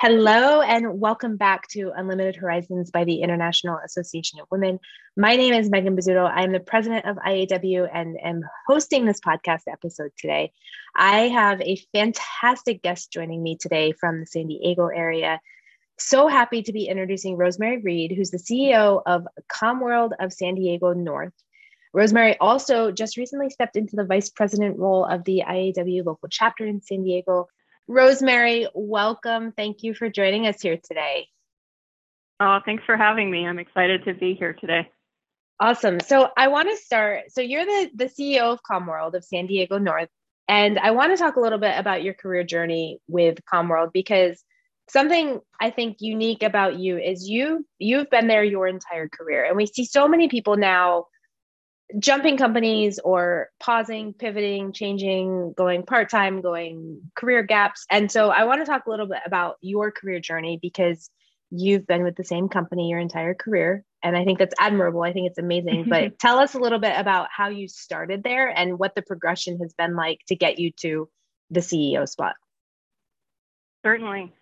Hello, and welcome back to Unlimited Horizons by the International Association of Women. My name is Megan Bizzuto. I am the president of IAW and am hosting this podcast episode today. I have a fantastic guest joining me today from the San Diego area. So happy to be introducing Rosemary Reed, who's the CEO of CommWorld of San Diego North. Rosemary also just recently stepped into the vice president role of the IAW local chapter in San Diego Rosemary, welcome. Thank you for joining us here today. Oh, thanks for having me. I'm excited to be here today. Awesome. So I want to start. So you're the, the CEO of CommWorld of San Diego North. And I want to talk a little bit about your career journey with CommWorld because something I think unique about you is you you've been there your entire career. And we see so many people now jumping companies or pausing, pivoting, changing, going part time, going career gaps. And so I want to talk a little bit about your career journey because you've been with the same company your entire career. And I think that's admirable. I think it's amazing. But tell us a little bit about how you started there and what the progression has been like to get you to the CEO spot. Certainly.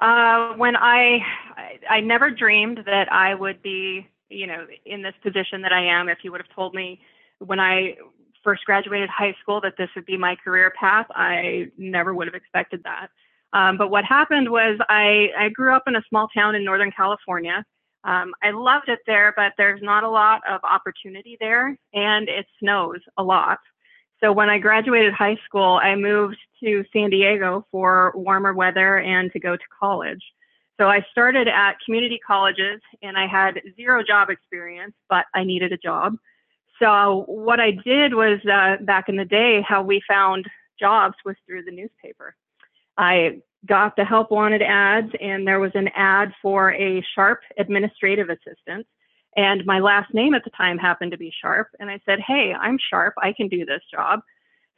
Uh, when I, I, I never dreamed that I would be you know, in this position that I am. If you would have told me when I first graduated high school that this would be my career path, I never would have expected that. Um, but what happened was I, I grew up in a small town in Northern California. Um, I loved it there, but there's not a lot of opportunity there, and it snows a lot. So when I graduated high school, I moved to San Diego for warmer weather and to go to college. So I started at community colleges and I had zero job experience, but I needed a job. So what I did was uh, back in the day, how we found jobs was through the newspaper. I got the help wanted ads and there was an ad for a sharp administrative assistant. And my last name at the time happened to be Sharp. And I said, Hey, I'm Sharp. I can do this job.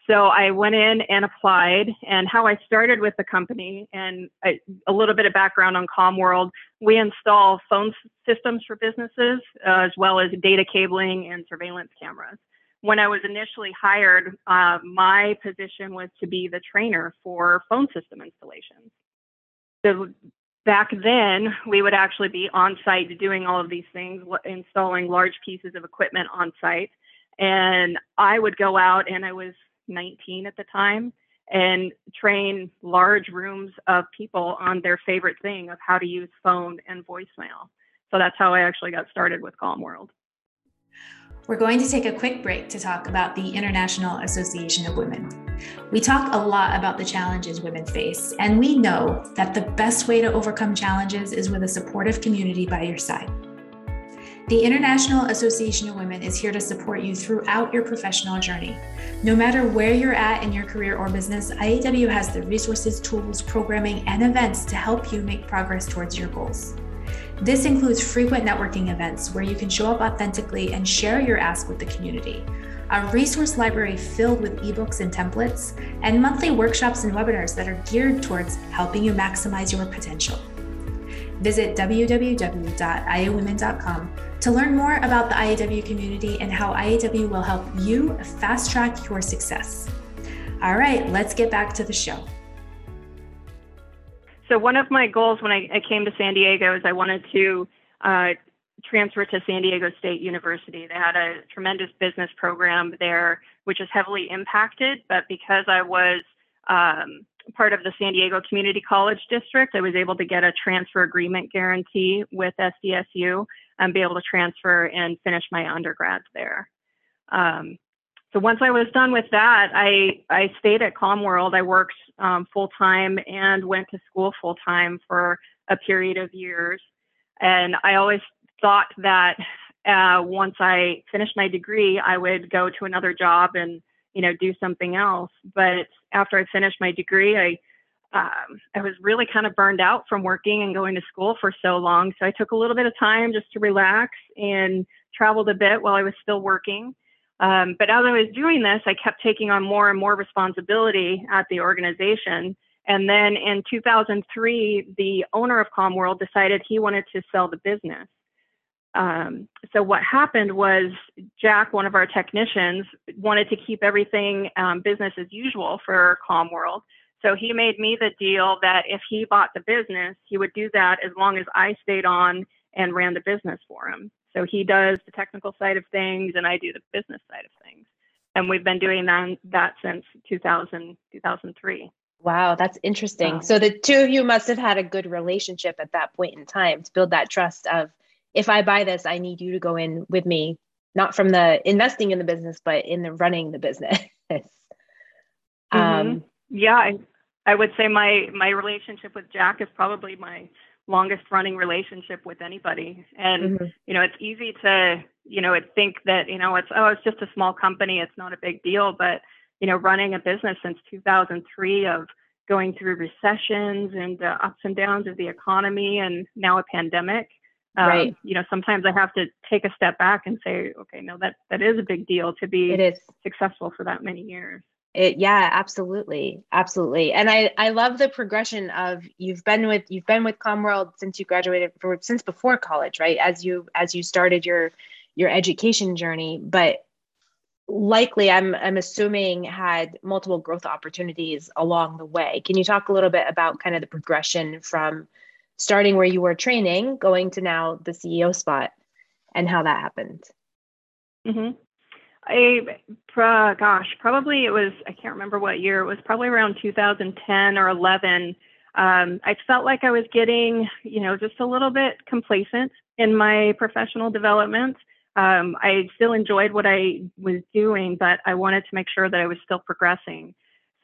So I went in and applied, and how I started with the company, and I, a little bit of background on CommWorld. We install phone systems for businesses, uh, as well as data cabling and surveillance cameras. When I was initially hired, uh, my position was to be the trainer for phone system installations. So back then, we would actually be on site doing all of these things, installing large pieces of equipment on site. And I would go out and I was 19 at the time and train large rooms of people on their favorite thing of how to use phone and voicemail. So that's how I actually got started with Calm World. We're going to take a quick break to talk about the International Association of Women. We talk a lot about the challenges women face, and we know that the best way to overcome challenges is with a supportive community by your side. The International Association of Women is here to support you throughout your professional journey. No matter where you're at in your career or business, IAW has the resources, tools, programming, and events to help you make progress towards your goals. This includes frequent networking events where you can show up authentically and share your ask with the community, a resource library filled with ebooks and templates, and monthly workshops and webinars that are geared towards helping you maximize your potential. Visit www.iawomen.com to learn more about the IAW community and how IAW will help you fast track your success. All right, let's get back to the show. So, one of my goals when I, came to San Diego is I wanted to uh, transfer to San Diego State University. They had a tremendous business program there, which is heavily impacted, but because I was um, part of the San Diego Community College District, I was able to get a transfer agreement guarantee with SDSU and be able to transfer and finish my undergrad there. Um, so once I was done with that, I, I stayed at CommWorld. I worked um, full time and went to school full time for a period of years. And I always thought that uh, once I finished my degree, I would go to another job and you know do something else. But after I finished my degree, I um, I was really kind of burned out from working and going to school for so long. So I took a little bit of time just to relax and traveled a bit while I was still working. Um, but as I was doing this, I kept taking on more and more responsibility at the organization. And then in 2003, the owner of Calm CommWorld decided he wanted to sell the business. Um, so what happened was Jack, one of our technicians, wanted to keep everything um, business as usual for CommWorld. So he made me the deal that if he bought the business, he would do that as long as I stayed on and ran the business for him. So he does the technical side of things and I do the business side of things. And we've been doing that, that since 2000, 2003. Wow, that's interesting. Um, so the two of you must have had a good relationship at that point in time to build that trust of if I buy this, I need you to go in with me, not from the investing in the business, but in the running the business. mm-hmm. um, yeah, I, would say my my relationship with Jack is probably my longest running relationship with anybody. And mm-hmm. you know, it's easy to you know think that you know it's oh it's just a small company, it's not a big deal, but you know, running a business since 2003 of going through recessions and the ups and downs of the economy and now a pandemic um, right. You know, sometimes I have to take a step back and say, okay, no, that that is a big deal to be successful for that many years. It, yeah, absolutely, absolutely. And I I love the progression of you've been with you've been with CommWorld since you graduated for since before college, right? As you as you started your your education journey, but likely I'm I'm assuming had multiple growth opportunities along the way. Can you talk a little bit about kind of the progression from starting where you were training, going to now the CEO spot, and how that happened. Mm-hmm. I, gosh, probably it was, I can't remember what year, it was probably around 2010 or 11. Um, I felt like I was getting, you know, just a little bit complacent in my professional development. Um, I still enjoyed what I was doing, but I wanted to make sure that I was still progressing.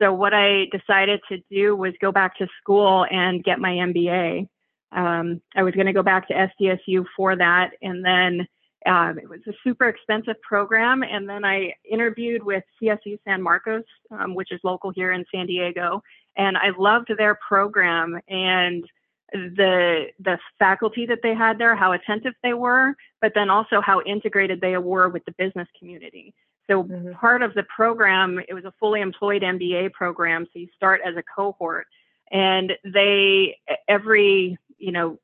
So what I decided to do was go back to school and get my MBA. Um, I was going to go back to SDSU for that, and then um, it was a super expensive program. And then I interviewed with CSU San Marcos, um, which is local here in San Diego, and I loved their program and the the faculty that they had there, how attentive they were, but then also how integrated they were with the business community. So mm-hmm. part of the program, it was a fully employed MBA program. So you start as a cohort, and they every you know,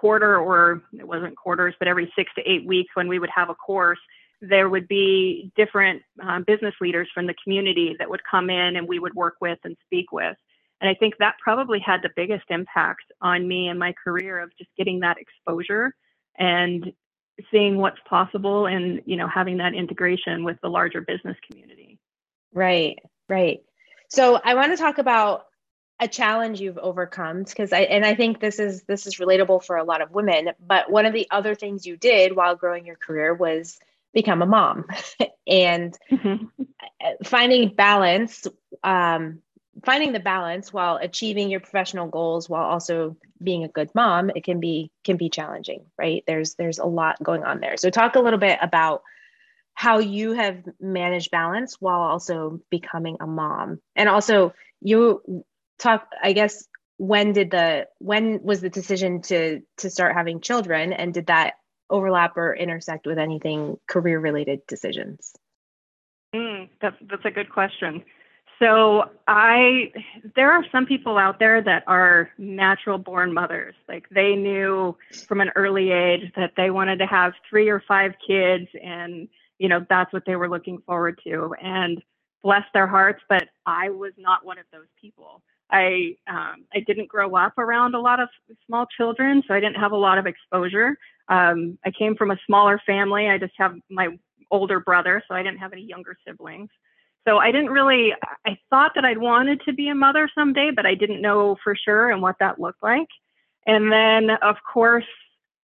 quarter or it wasn't quarters, but every six to eight weeks when we would have a course, there would be different uh, business leaders from the community that would come in and we would work with and speak with. And I think that probably had the biggest impact on me and my career of just getting that exposure and seeing what's possible and you know having that integration with the larger business community. Right, right. So I want to talk about a challenge you've overcome because i and i think this is this is relatable for a lot of women but one of the other things you did while growing your career was become a mom. And mm-hmm. finding balance um, finding the balance while achieving your professional goals while also being a good mom it can be can be challenging right? There's there's a lot going on there. So talk a little bit about how you have managed balance while also becoming a mom. And also you talk i guess when did the when was the decision to to start having children? And did that overlap or intersect with anything career related decisions? Mm, that's that's a good question. So i there are some people out there that are natural born mothers. Like they knew from an early age that they wanted to have three or five kids and you know that's what they were looking forward to. And bless their hearts but i was not one of those people I um, I didn't grow up around a lot of small children, so I didn't have a lot of exposure. Um, I came from a smaller family. I just have my older brother, so I didn't have any younger siblings. So I didn't really. I thought that I'd wanted to be a mother someday, but I didn't know for sure and what that looked like. And then, of course,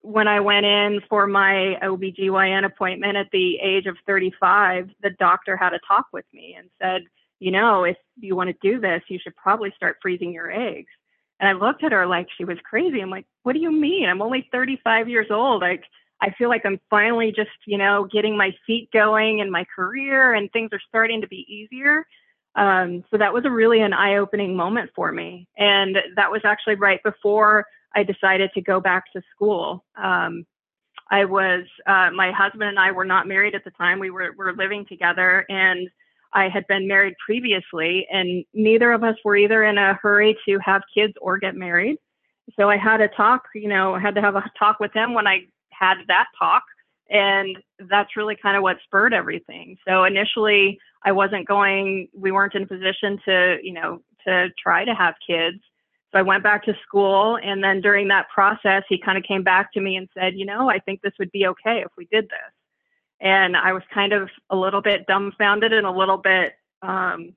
when I went in for my OBGYN appointment at the age of 35, the doctor had a talk with me and said, you know, if you want to do this, you should probably start freezing your eggs. And I looked at her like she was crazy. I'm like, what do you mean? I'm only 35 years old. Like, I feel like I'm finally just, you know, getting my feet going in my career and things are starting to be easier. Um, so that was a really an eye opening moment for me. And that was actually right before I decided to go back to school. Um, I was uh, my husband and I were not married at the time. We were were living together, and I had been married previously, and neither of us were either in a hurry to have kids or get married. So I had a talk, you know, I had to have a talk with him when I had that talk. And that's really kind of what spurred everything. So initially, I wasn't going, we weren't in a position to, you know, to try to have kids. So I went back to school. And then during that process, he kind of came back to me and said, you know, I think this would be okay if we did this. And I was kind of a little bit dumbfounded and a little bit, um,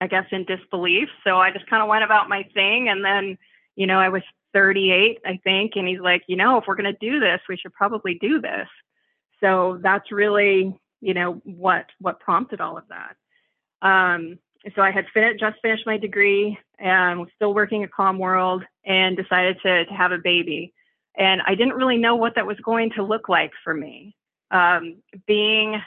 I guess, in disbelief. So I just kind of went about my thing. And then, you know, I was 38, I think. And he's like, you know, if we're going to do this, we should probably do this. So that's really, you know, what what prompted all of that. Um, so I had fin- just finished my degree and was still working at CommWorld and decided to, to have a baby. And I didn't really know what that was going to look like for me. Um, being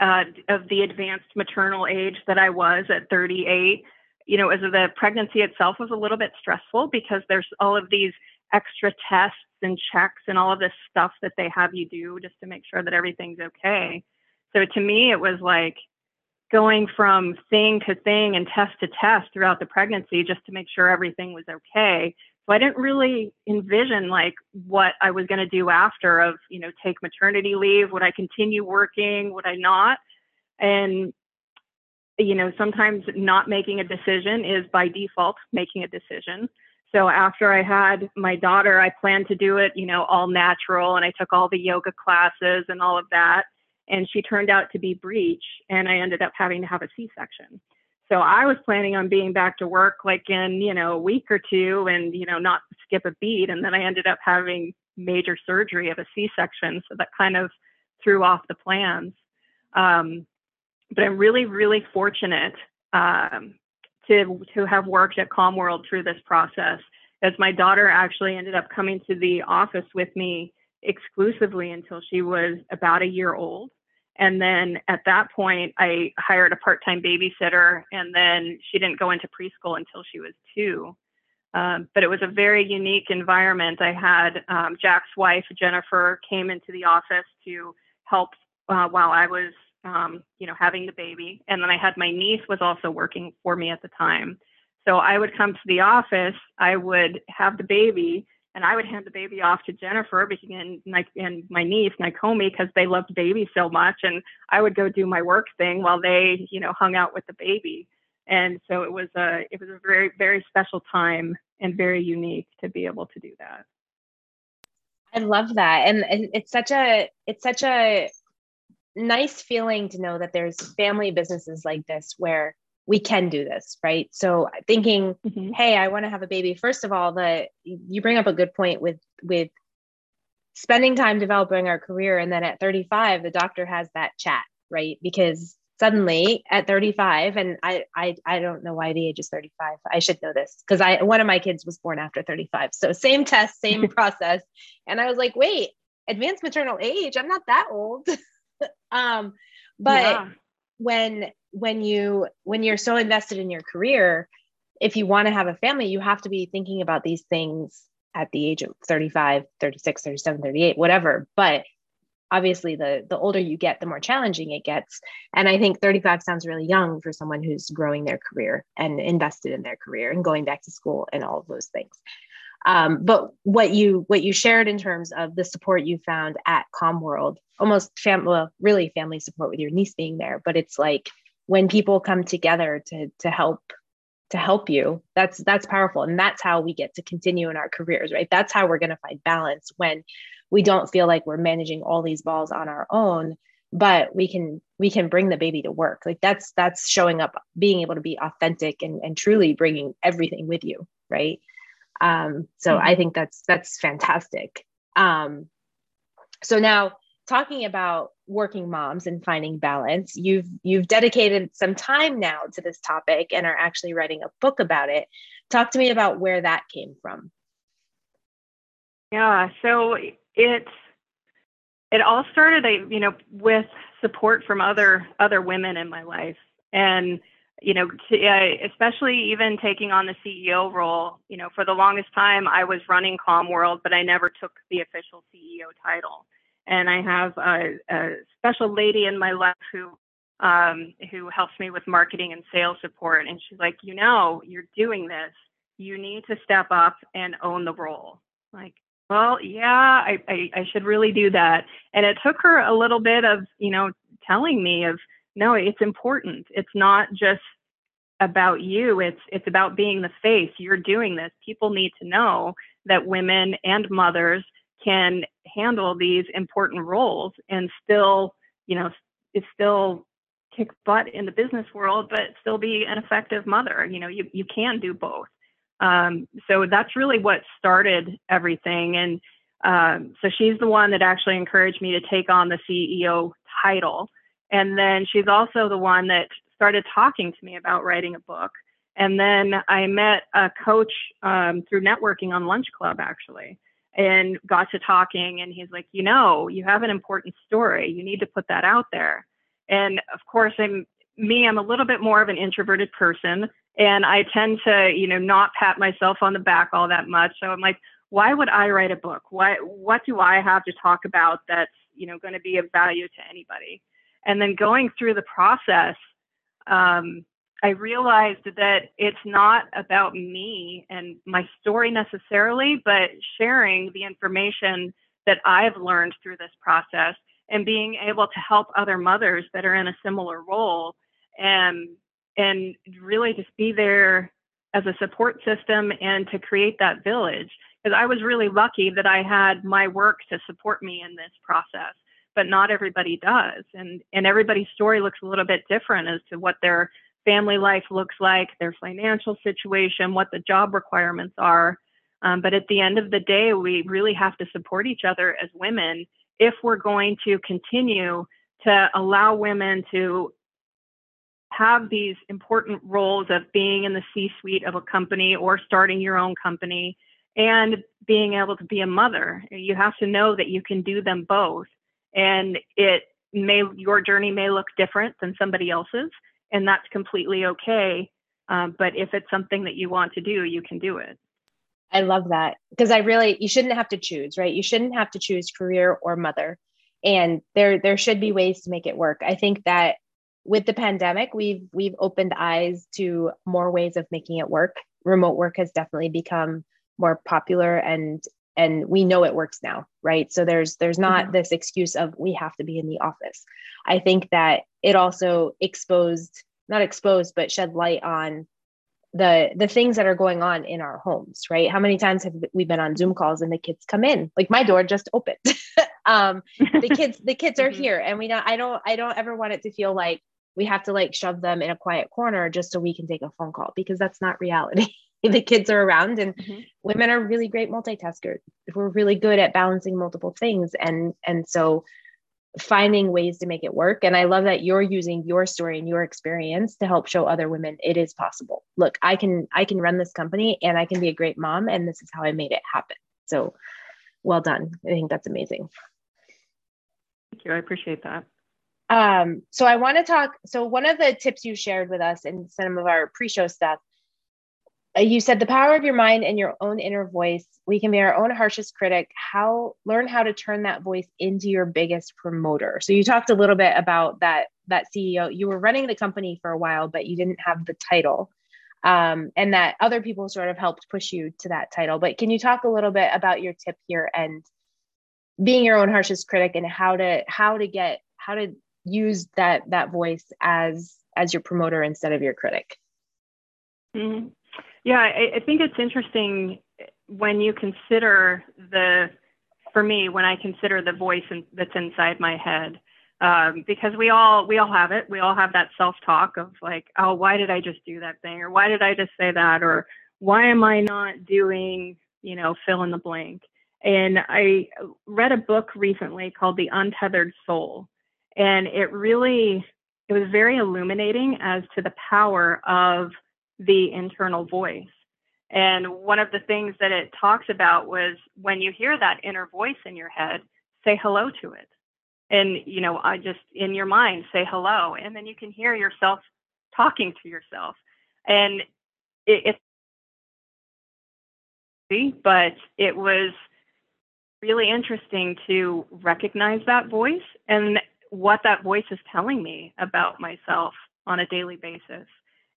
uh, of the advanced maternal age that I was at 38, you know, as the pregnancy itself was a little bit stressful because there's all of these extra tests and checks and all of this stuff that they have you do just to make sure that everything's okay. So to me, it was like going from thing to thing and test to test throughout the pregnancy just to make sure everything was okay. So I didn't really envision like what I was going to do after of, you know, take maternity leave. Would I continue working? Would I not? And, you know, sometimes not making a decision is by default making a decision. So after I had my daughter, I planned to do it, you know, all natural and I took all the yoga classes and all of that. And she turned out to be breech and I ended up having to have a C section. So I was planning on being back to work like in, you know, a week or two and, you know, not skip a beat. And then I ended up having major surgery of a C section. So that kind of threw off the plans. Um, but I'm really, really fortunate um, to, to have worked at CommWorld through this process, as my daughter actually ended up coming to the office with me exclusively until she was about a year old. And then at that point, I hired a part time babysitter, and then she didn't go into preschool until she was two. Um, but it was a very unique environment. I had um, Jack's wife, Jennifer, came into the office to help uh, while I was, um, you know, having the baby. And then I had my niece was also working for me at the time. So I would come to the office, I would have the baby, and I would hand the baby off to Jennifer and, and my niece Naomi because they loved baby so much, and I would go do my work thing while they, you know, hung out with the baby. And so it was a it was a very very special time and very unique to be able to do that. I love that, and, and it's such a it's such a nice feeling to know that there's family businesses like this where we can do this right? So thinking mm-hmm. hey i want to have a baby first of all the you bring up a good point with with spending time developing our career and then at 35 the doctor has that chat right? Because suddenly at 35 and I, I i don't know why the age is 35 i should know this because i one of my kids was born after 35 so same test same process. And i was like wait advanced maternal age? I'm not that old. Um but yeah. when when you when you're so invested in your career if you want to have a family you have to be thinking about these things at the age of 35 36 37 38 whatever. But obviously the the older you get the more challenging it gets. And i think 35 sounds really young for someone who's growing their career and invested in their career and going back to school and all of those things. Um, but what you what you shared in terms of the support you found at CommWorld almost fam- well, really family support with your niece being there but it's like when people come together to to help to help you that's that's powerful. And that's how we get to continue in our careers right? That's how we're going to find balance when we don't feel like we're managing all these balls on our own but we can we can bring the baby to work. Like that's that's showing up being able to be authentic and, and truly bringing everything with you right? Um so mm-hmm. i think that's that's fantastic. Um so now talking about working moms and finding balance you've you've dedicated some time now to this topic and are actually writing a book about it. Talk to me about where that came from. Yeah so it's it all started you know with support from other other women in my life. And you know especially even taking on the ceo role you know for the longest time i was running CommWorld but i never took the official ceo title and I have a, a special lady in my life who um, who helps me with marketing and sales support. And she's like, you know, you're doing this. You need to step up and own the role. Like, well, yeah, I, I, I should really do that. And it took her a little bit of, you know, telling me of, no, it's important. It's not just about you. It's it's about being the face. You're doing this. People need to know that women and mothers can handle these important roles and still, you know, is still kick butt in the business world, but still be an effective mother. You know, you, you can do both. Um, so that's really what started everything. And um, so she's the one that actually encouraged me to take on the CEO title. And then she's also the one that started talking to me about writing a book. And then I met a coach um, through networking on Lunch Club, actually, and got to talking. And he's like, You know, you have an important story. You need to put that out there. And of course, I'm me, I'm a little bit more of an introverted person. And I tend to, you know, not pat myself on the back all that much. So I'm like, why would I write a book? Why, what do I have to talk about that's, you know, going to be of value to anybody? And then going through the process, um, I realized that it's not about me and my story necessarily, but sharing the information that I've learned through this process and being able to help other mothers that are in a similar role and and really just be there as a support system and to create that village. Because I was really lucky that I had my work to support me in this process but not everybody does. And and everybody's story looks a little bit different as to what their family life looks like their financial situation what the job requirements are um, but at the end of the day we really have to support each other as women if we're going to continue to allow women to have these important roles of being in the C suite of a company or starting your own company and being able to be a mother. You have to know that you can do them both. And it may, your journey may look different than somebody else's, and that's completely okay. Um, but if it's something that you want to do, you can do it. I love that because I really you shouldn't have to choose, right? You shouldn't have to choose career or mother. And there there should be ways to make it work. I think that with the pandemic, we've we've opened eyes to more ways of making it work. Remote work has definitely become more popular and and we know it works now, right? So there's there's not mm-hmm. this excuse of we have to be in the office. I think that it also exposed not exposed but shed light on the the things that are going on in our homes right how many times have we been on zoom calls and the kids come in like my door just opened um the kids the kids are mm-hmm. here and we don't i don't i don't ever want it to feel like we have to like shove them in a quiet corner just so we can take a phone call because that's not reality the kids are around and mm-hmm. women are really great multitaskers we're really good at balancing multiple things and and so finding ways to make it work. And I love that you're using your story and your experience to help show other women it is possible. Look, I can I can run this company and I can be a great mom and this is how I made it happen. So well done. I think that's amazing. Thank you. I appreciate that. Um, so I want to talk. So one of the tips you shared with us in some of our pre-show stuff you said the power of your mind and your own inner voice. We can be our own harshest critic. How learn how to turn that voice into your biggest promoter. So you talked a little bit about that that ceo you were running the company for a while but you didn't have the title. Um, and that other people sort of helped push you to that title. But can you talk a little bit about your tip here and being your own harshest critic and how to how to get how to use that that voice as as your promoter instead of your critic? Mm-hmm. Yeah, I, I think it's interesting when you consider the, for me, when I consider the voice in, that's inside my head, um, because we all we all have it. We all have that self-talk of like, oh, why did I just do that thing, or why did I just say that, or why am I not doing, you know, fill in the blank. And I read a book recently called The Untethered Soul, and it really it was very illuminating as to the power of the internal voice. And one of the things that it talks about was when you hear that inner voice in your head, say hello to it. And, you know, I just in your mind say hello. And then you can hear yourself talking to yourself. And it, it but it was really interesting to recognize that voice and what that voice is telling me about myself on a daily basis.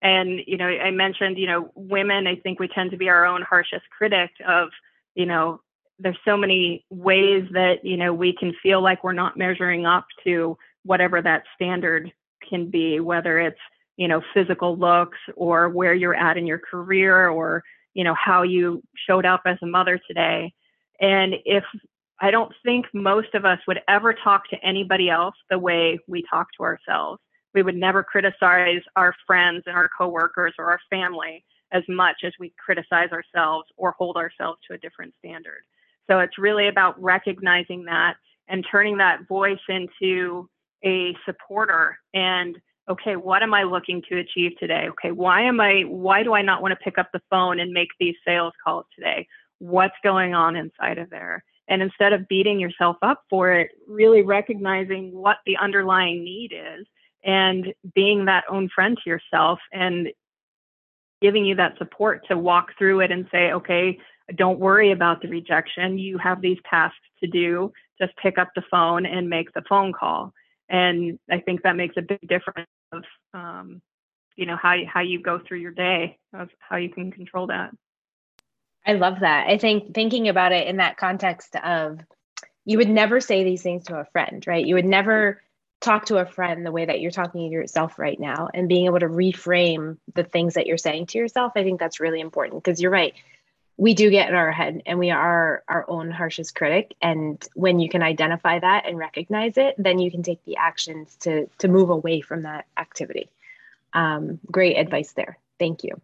And, you know, I mentioned, you know, women, I think we tend to be our own harshest critic of, you know, there's so many ways that, you know, we can feel like we're not measuring up to whatever that standard can be, whether it's, you know, physical looks or where you're at in your career or, you know, how you showed up as a mother today. And if I don't think most of us would ever talk to anybody else the way we talk to ourselves. We would never criticize our friends and our coworkers or our family as much as we criticize ourselves or hold ourselves to a different standard. So it's really about recognizing that and turning that voice into a supporter and okay what am i looking to achieve today? Okay why am i why do i not want to pick up the phone and make these sales calls today? What's going on inside of there? And instead of beating yourself up for it really recognizing what the underlying need is and being that own friend to yourself and giving you that support to walk through it and say okay don't worry about the rejection you have these tasks to do just pick up the phone and make the phone call and I think that makes a big difference of um, you know how how you go through your day of how you can control that. I love that. I think thinking about it in that context of you would never say these things to a friend, right? You would never talk to a friend the way that you're talking to yourself right now and being able to reframe the things that you're saying to yourself. I think that's really important. Because you're right we do get in our head and we are our own harshest critic. And when you can identify that and recognize it then you can take the actions to to move away from that activity. Um, great advice there. Thank you.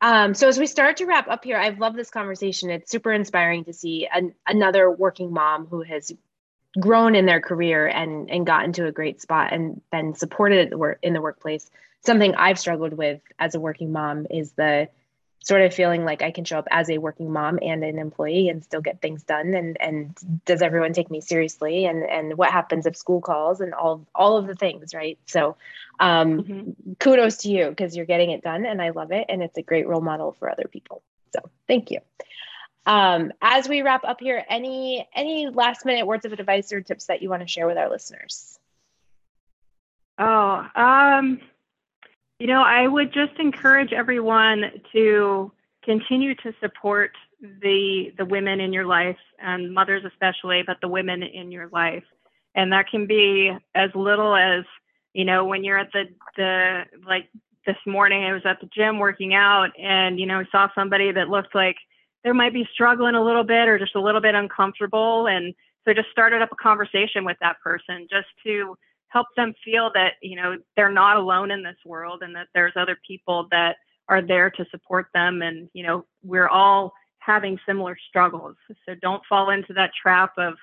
Um, so as we start to wrap up here i've loved this conversation. It's super inspiring to see an, another working mom who has grown in their career and and gotten to a great spot and been supported in the workplace something i've struggled with as a working mom is the sort of feeling like I can show up as a working mom and an employee and still get things done and and does everyone take me seriously and and what happens if school calls and all all of the things right? So um, mm-hmm. kudos to you because you're getting it done and I love it and it's a great role model for other people. So thank you um, as we wrap up here any any last minute words of advice or tips that you want to share with our listeners oh um you know, I would just encourage everyone to continue to support the the women in your life and mothers especially, but the women in your life. And that can be as little as, you know, when you're at the the like this morning I was at the gym working out and, you know, saw somebody that looked like they might be struggling a little bit or just a little bit uncomfortable. And so just started up a conversation with that person just to help them feel that you know they're not alone in this world and that there's other people that are there to support them. And you know we're all having similar struggles. So don't fall into that trap of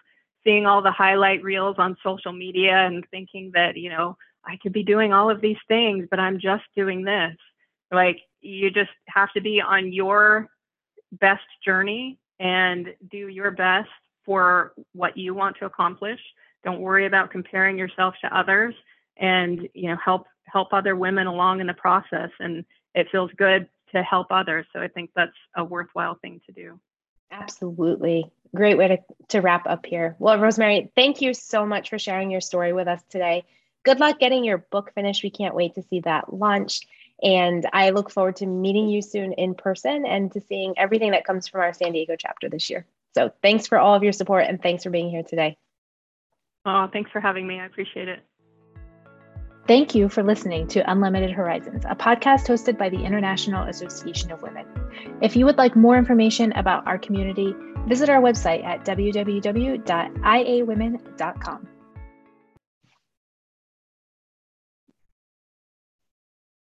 seeing all the highlight reels on social media and thinking that you know i could be doing all of these things but i'm just doing this. Like you just have to be on your best journey and do your best for what you want to accomplish. Don't worry about comparing yourself to others and you know help help other women along in the process and it feels good to help others. So i think that's a worthwhile thing to do. Absolutely. Great way to, to wrap up here. Well rosemary thank you so much for sharing your story with us today. Good luck getting your book finished. We can't wait to see that launch and i look forward to meeting you soon in person and to seeing everything that comes from our san diego chapter this year so thanks for all of your support and thanks for being here today Oh, thanks for having me. I appreciate it. Thank you for listening to Unlimited Horizons, a podcast hosted by the International Association of Women. If you would like more information about our community, visit our website at www.iawomen.com.